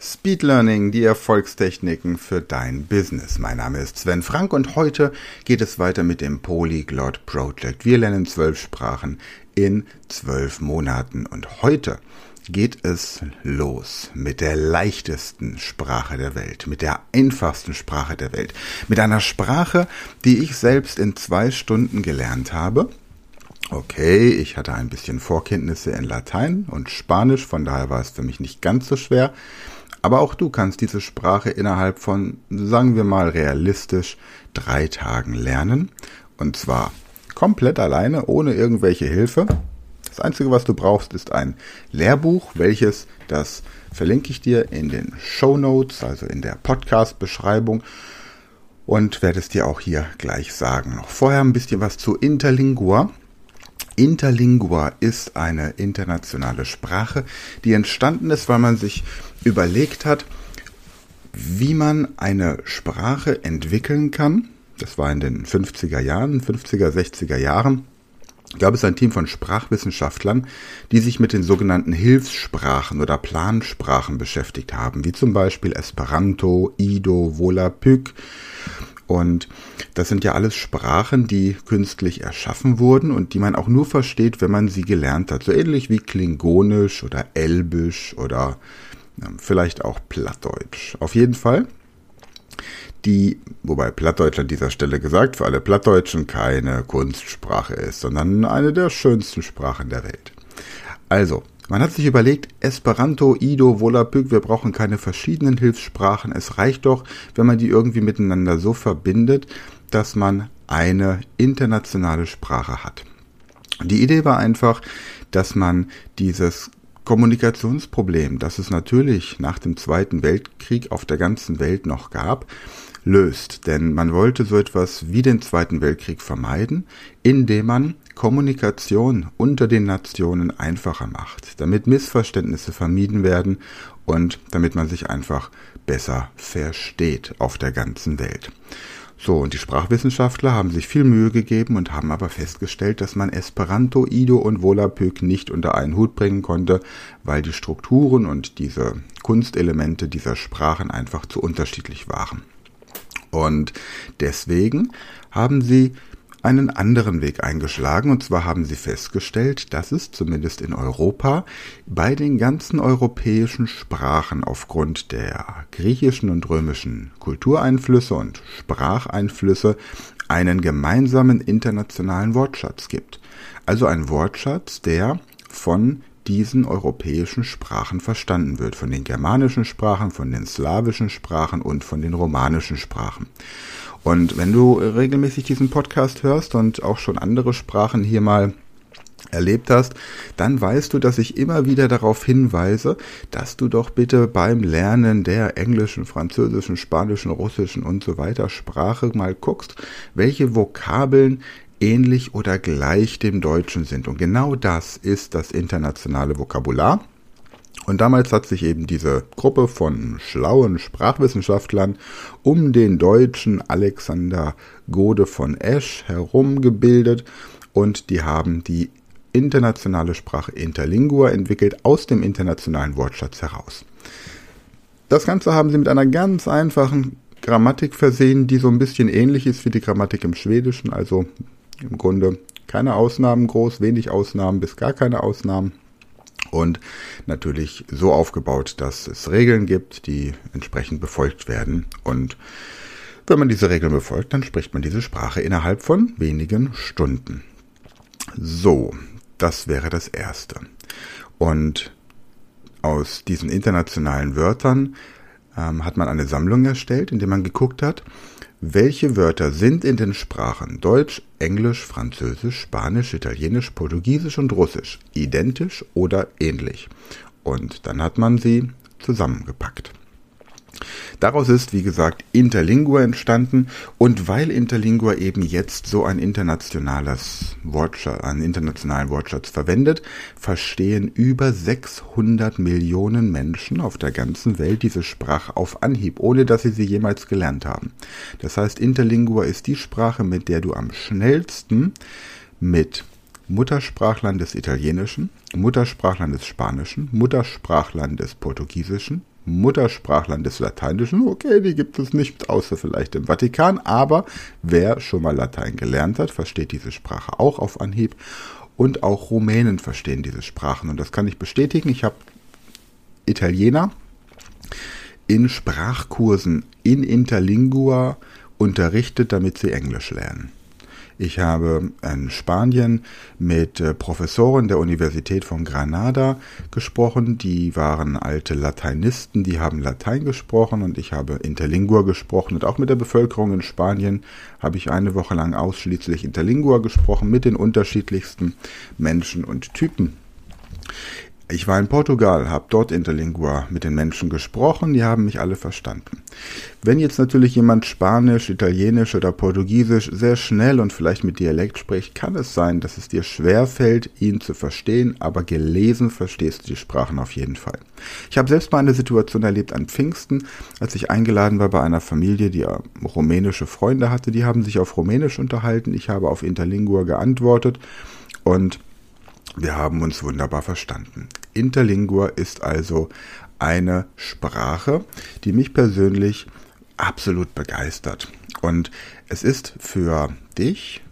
Speed Learning, die Erfolgstechniken für dein Business. Mein Name ist Sven Frank und heute geht es weiter mit dem Polyglot Project. Wir lernen zwölf Sprachen in zwölf Monaten und heute geht es los mit der leichtesten Sprache der Welt, mit der einfachsten Sprache der Welt, mit einer Sprache, die ich selbst in zwei Stunden gelernt habe. Okay, ich hatte ein bisschen Vorkenntnisse in Latein und Spanisch, von daher war es für mich nicht ganz so schwer. Aber auch du kannst diese Sprache innerhalb von, sagen wir mal realistisch, drei Tagen lernen. Und zwar komplett alleine, ohne irgendwelche Hilfe. Das Einzige, was du brauchst, ist ein Lehrbuch, welches, das verlinke ich dir in den Show Notes, also in der Podcast-Beschreibung. Und werde es dir auch hier gleich sagen. Noch vorher ein bisschen was zu Interlingua. Interlingua ist eine internationale Sprache, die entstanden ist, weil man sich überlegt hat, wie man eine Sprache entwickeln kann. Das war in den 50er Jahren, 50er, 60er Jahren. Gab es ein Team von Sprachwissenschaftlern, die sich mit den sogenannten Hilfssprachen oder Plansprachen beschäftigt haben, wie zum Beispiel Esperanto, Ido, Volapük, und das sind ja alles Sprachen, die künstlich erschaffen wurden und die man auch nur versteht, wenn man sie gelernt hat. So ähnlich wie Klingonisch oder Elbisch oder ja, vielleicht auch Plattdeutsch. Auf jeden Fall. Die, wobei Plattdeutsch an dieser Stelle gesagt, für alle Plattdeutschen keine Kunstsprache ist, sondern eine der schönsten Sprachen der Welt. Also, man hat sich überlegt, Esperanto, Ido, Volapük, wir brauchen keine verschiedenen Hilfssprachen. Es reicht doch, wenn man die irgendwie miteinander so verbindet, dass man eine internationale Sprache hat. Die Idee war einfach, dass man dieses Kommunikationsproblem, das es natürlich nach dem Zweiten Weltkrieg auf der ganzen Welt noch gab, löst. Denn man wollte so etwas wie den Zweiten Weltkrieg vermeiden, indem man Kommunikation unter den Nationen einfacher macht, damit Missverständnisse vermieden werden und damit man sich einfach besser versteht auf der ganzen Welt. So, und die Sprachwissenschaftler haben sich viel Mühe gegeben und haben aber festgestellt, dass man Esperanto, Ido und Volapük nicht unter einen Hut bringen konnte, weil die Strukturen und diese Kunstelemente dieser Sprachen einfach zu unterschiedlich waren. Und deswegen haben sie einen anderen Weg eingeschlagen, und zwar haben sie festgestellt, dass es zumindest in Europa bei den ganzen europäischen Sprachen aufgrund der griechischen und römischen Kultureinflüsse und Spracheinflüsse einen gemeinsamen internationalen Wortschatz gibt. Also ein Wortschatz, der von diesen europäischen Sprachen verstanden wird, von den germanischen Sprachen, von den slawischen Sprachen und von den romanischen Sprachen. Und wenn du regelmäßig diesen Podcast hörst und auch schon andere Sprachen hier mal erlebt hast, dann weißt du, dass ich immer wieder darauf hinweise, dass du doch bitte beim Lernen der englischen, französischen, spanischen, russischen und so weiter Sprache mal guckst, welche Vokabeln ähnlich oder gleich dem Deutschen sind. Und genau das ist das internationale Vokabular. Und damals hat sich eben diese Gruppe von schlauen Sprachwissenschaftlern um den deutschen Alexander Gode von Esch herumgebildet und die haben die internationale Sprache Interlingua entwickelt aus dem internationalen Wortschatz heraus. Das Ganze haben sie mit einer ganz einfachen Grammatik versehen, die so ein bisschen ähnlich ist wie die Grammatik im Schwedischen, also im Grunde keine Ausnahmen groß, wenig Ausnahmen bis gar keine Ausnahmen und natürlich so aufgebaut, dass es Regeln gibt, die entsprechend befolgt werden. Und wenn man diese Regeln befolgt, dann spricht man diese Sprache innerhalb von wenigen Stunden. So, das wäre das Erste. Und aus diesen internationalen Wörtern ähm, hat man eine Sammlung erstellt, in der man geguckt hat, welche Wörter sind in den Sprachen Deutsch, Englisch, Französisch, Spanisch, Italienisch, Portugiesisch und Russisch identisch oder ähnlich? Und dann hat man sie zusammengepackt. Daraus ist, wie gesagt, Interlingua entstanden und weil Interlingua eben jetzt so ein internationales Wortschatz, einen internationalen Wortschatz verwendet, verstehen über 600 Millionen Menschen auf der ganzen Welt diese Sprache auf Anhieb, ohne dass sie sie jemals gelernt haben. Das heißt, Interlingua ist die Sprache, mit der du am schnellsten mit Muttersprachlern des Italienischen, Muttersprachlern des Spanischen, Muttersprachlern des Portugiesischen, Muttersprachlern des Lateinischen. Okay, die gibt es nicht, außer vielleicht im Vatikan, aber wer schon mal Latein gelernt hat, versteht diese Sprache auch auf Anhieb. Und auch Rumänen verstehen diese Sprachen. Und das kann ich bestätigen. Ich habe Italiener in Sprachkursen in Interlingua unterrichtet, damit sie Englisch lernen. Ich habe in Spanien mit äh, Professoren der Universität von Granada gesprochen. Die waren alte Lateinisten, die haben Latein gesprochen und ich habe Interlingua gesprochen. Und auch mit der Bevölkerung in Spanien habe ich eine Woche lang ausschließlich Interlingua gesprochen mit den unterschiedlichsten Menschen und Typen. Ich war in Portugal, habe dort Interlingua mit den Menschen gesprochen, die haben mich alle verstanden. Wenn jetzt natürlich jemand Spanisch, Italienisch oder Portugiesisch sehr schnell und vielleicht mit Dialekt spricht, kann es sein, dass es dir schwer fällt, ihn zu verstehen, aber gelesen verstehst du die Sprachen auf jeden Fall. Ich habe selbst mal eine Situation erlebt an Pfingsten, als ich eingeladen war bei einer Familie, die rumänische Freunde hatte, die haben sich auf Rumänisch unterhalten, ich habe auf Interlingua geantwortet und wir haben uns wunderbar verstanden. Interlingua ist also eine Sprache, die mich persönlich absolut begeistert. Und es ist für dich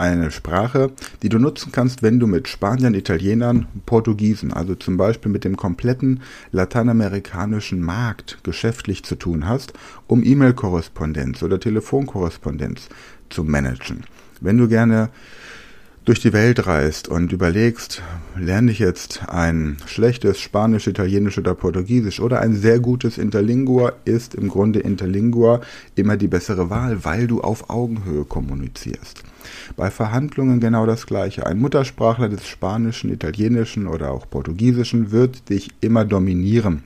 eine Sprache, die du nutzen kannst, wenn du mit Spaniern, Italienern, Portugiesen, also zum Beispiel mit dem kompletten lateinamerikanischen Markt geschäftlich zu tun hast, um E-Mail-Korrespondenz oder Telefonkorrespondenz zu managen. Wenn du gerne durch die Welt reist und überlegst, lerne ich jetzt ein schlechtes Spanisch, Italienisch oder Portugiesisch oder ein sehr gutes Interlingua, ist im Grunde Interlingua immer die bessere Wahl, weil du auf Augenhöhe kommunizierst. Bei Verhandlungen genau das gleiche. Ein Muttersprachler des Spanischen, Italienischen oder auch Portugiesischen wird dich immer dominieren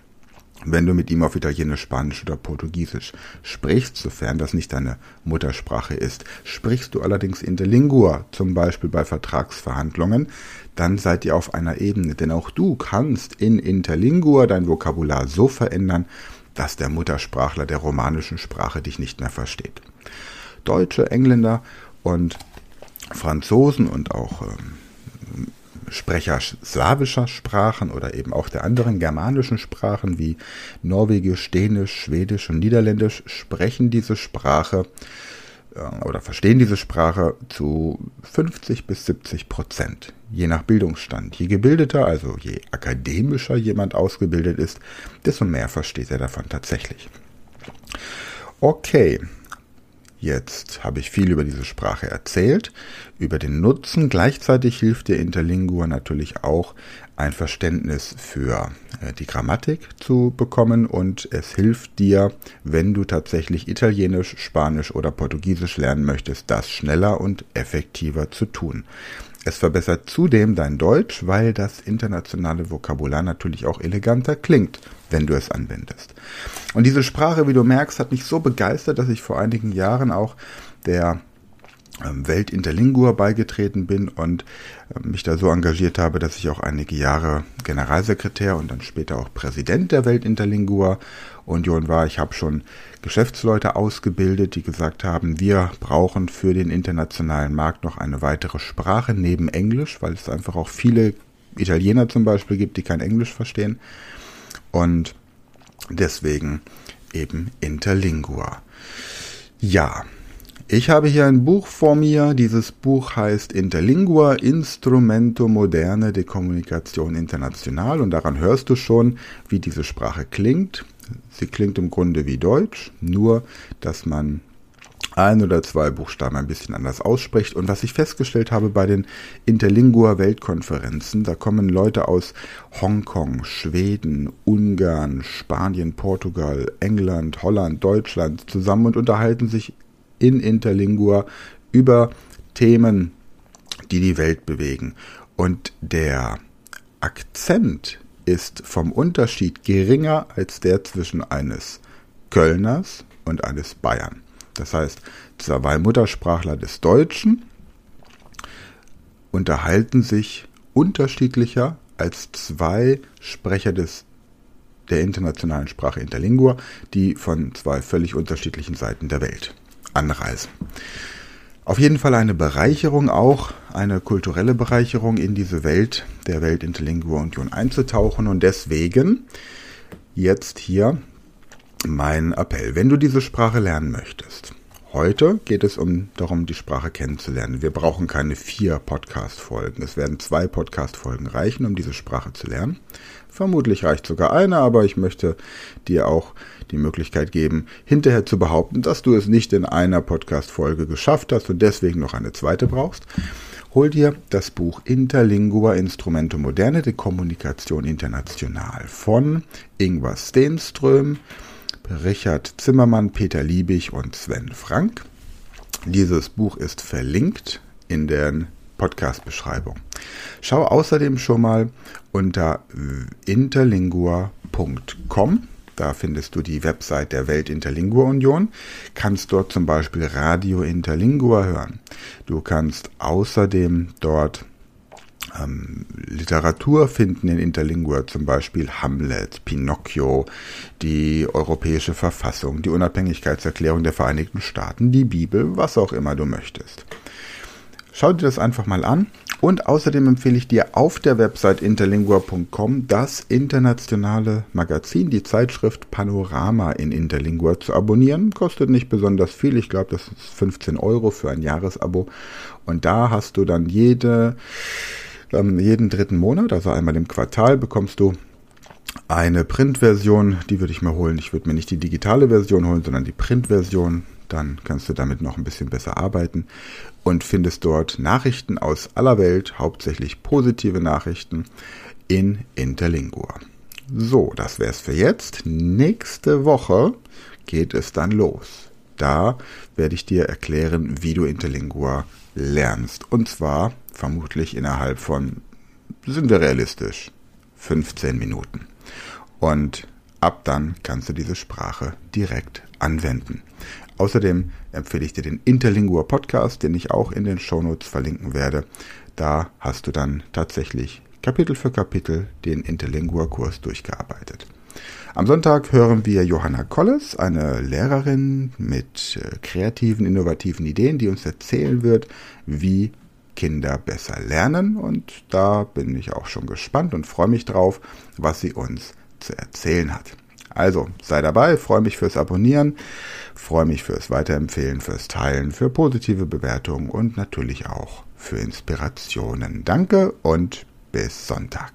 wenn du mit ihm auf Italienisch, Spanisch oder Portugiesisch sprichst, sofern das nicht deine Muttersprache ist. Sprichst du allerdings Interlingua, zum Beispiel bei Vertragsverhandlungen, dann seid ihr auf einer Ebene, denn auch du kannst in Interlingua dein Vokabular so verändern, dass der Muttersprachler der romanischen Sprache dich nicht mehr versteht. Deutsche, Engländer und Franzosen und auch ähm, Sprecher slawischer Sprachen oder eben auch der anderen germanischen Sprachen wie Norwegisch, Dänisch, Schwedisch und Niederländisch sprechen diese Sprache äh, oder verstehen diese Sprache zu 50 bis 70 Prozent, je nach Bildungsstand. Je gebildeter, also je akademischer jemand ausgebildet ist, desto mehr versteht er davon tatsächlich. Okay, Jetzt habe ich viel über diese Sprache erzählt, über den Nutzen. Gleichzeitig hilft dir Interlingua natürlich auch, ein Verständnis für äh, die Grammatik zu bekommen und es hilft dir, wenn du tatsächlich Italienisch, Spanisch oder Portugiesisch lernen möchtest, das schneller und effektiver zu tun. Es verbessert zudem dein Deutsch, weil das internationale Vokabular natürlich auch eleganter klingt, wenn du es anwendest. Und diese Sprache, wie du merkst, hat mich so begeistert, dass ich vor einigen Jahren auch der Welt Interlingua beigetreten bin und ähm, mich da so engagiert habe, dass ich auch einige Jahre Generalsekretär und dann später auch Präsident der Welt Interlingua Union war. Ich habe schon Geschäftsleute ausgebildet, die gesagt haben, wir brauchen für den internationalen Markt noch eine weitere Sprache neben Englisch, weil es einfach auch viele Italiener zum Beispiel gibt, die kein Englisch verstehen. Und deswegen eben Interlingua. Ja, ich habe hier ein Buch vor mir. Dieses Buch heißt Interlingua Instrumento Moderne de Comunicación International und daran hörst du schon, wie diese Sprache klingt. Sie klingt im Grunde wie Deutsch, nur dass man ein oder zwei Buchstaben ein bisschen anders ausspricht. Und was ich festgestellt habe bei den Interlingua Weltkonferenzen, da kommen Leute aus Hongkong, Schweden, Ungarn, Spanien, Portugal, England, Holland, Deutschland zusammen und unterhalten sich in Interlingua über Themen, die die Welt bewegen. Und der Akzent ist vom Unterschied geringer als der zwischen eines Kölners und eines Bayern. Das heißt, zwei Muttersprachler des Deutschen unterhalten sich unterschiedlicher als zwei Sprecher des, der internationalen Sprache Interlingua, die von zwei völlig unterschiedlichen Seiten der Welt anreisen. Auf jeden Fall eine Bereicherung auch, eine kulturelle Bereicherung in diese Welt der Welt Interlingua Union einzutauchen und deswegen jetzt hier mein Appell. Wenn du diese Sprache lernen möchtest, heute geht es um darum, die Sprache kennenzulernen. Wir brauchen keine vier Podcast-Folgen. Es werden zwei Podcast-Folgen reichen, um diese Sprache zu lernen. Vermutlich reicht sogar eine, aber ich möchte dir auch die Möglichkeit geben, hinterher zu behaupten, dass du es nicht in einer Podcast-Folge geschafft hast und deswegen noch eine zweite brauchst. Hol dir das Buch Interlingua Instrumente Moderne de Kommunikation International von Ingvar Stenström, Richard Zimmermann, Peter Liebig und Sven Frank. Dieses Buch ist verlinkt in der Podcast-Beschreibung. Schau außerdem schon mal unter interlingua.com da findest du die Website der Weltinterlingua Union, kannst dort zum Beispiel Radio Interlingua hören. Du kannst außerdem dort ähm, Literatur finden in Interlingua, zum Beispiel Hamlet, Pinocchio, die Europäische Verfassung, die Unabhängigkeitserklärung der Vereinigten Staaten, die Bibel, was auch immer du möchtest. Schau dir das einfach mal an und außerdem empfehle ich dir auf der Website interlingua.com das internationale Magazin, die Zeitschrift Panorama in Interlingua zu abonnieren. Kostet nicht besonders viel, ich glaube, das ist 15 Euro für ein Jahresabo. Und da hast du dann jede, ähm, jeden dritten Monat, also einmal im Quartal, bekommst du eine Printversion, die würde ich mir holen. Ich würde mir nicht die digitale Version holen, sondern die Printversion dann kannst du damit noch ein bisschen besser arbeiten und findest dort Nachrichten aus aller Welt, hauptsächlich positive Nachrichten in Interlingua. So, das wär's für jetzt. Nächste Woche geht es dann los. Da werde ich dir erklären, wie du Interlingua lernst. Und zwar vermutlich innerhalb von, sind wir realistisch, 15 Minuten. Und ab dann kannst du diese Sprache direkt anwenden. Außerdem empfehle ich dir den Interlingua Podcast, den ich auch in den Shownotes verlinken werde. Da hast du dann tatsächlich Kapitel für Kapitel den Interlingua-Kurs durchgearbeitet. Am Sonntag hören wir Johanna Kolles, eine Lehrerin mit äh, kreativen, innovativen Ideen, die uns erzählen wird, wie Kinder besser lernen. Und da bin ich auch schon gespannt und freue mich drauf, was sie uns zu erzählen hat. Also sei dabei, freue mich fürs Abonnieren, freue mich fürs Weiterempfehlen, fürs Teilen, für positive Bewertungen und natürlich auch für Inspirationen. Danke und bis Sonntag.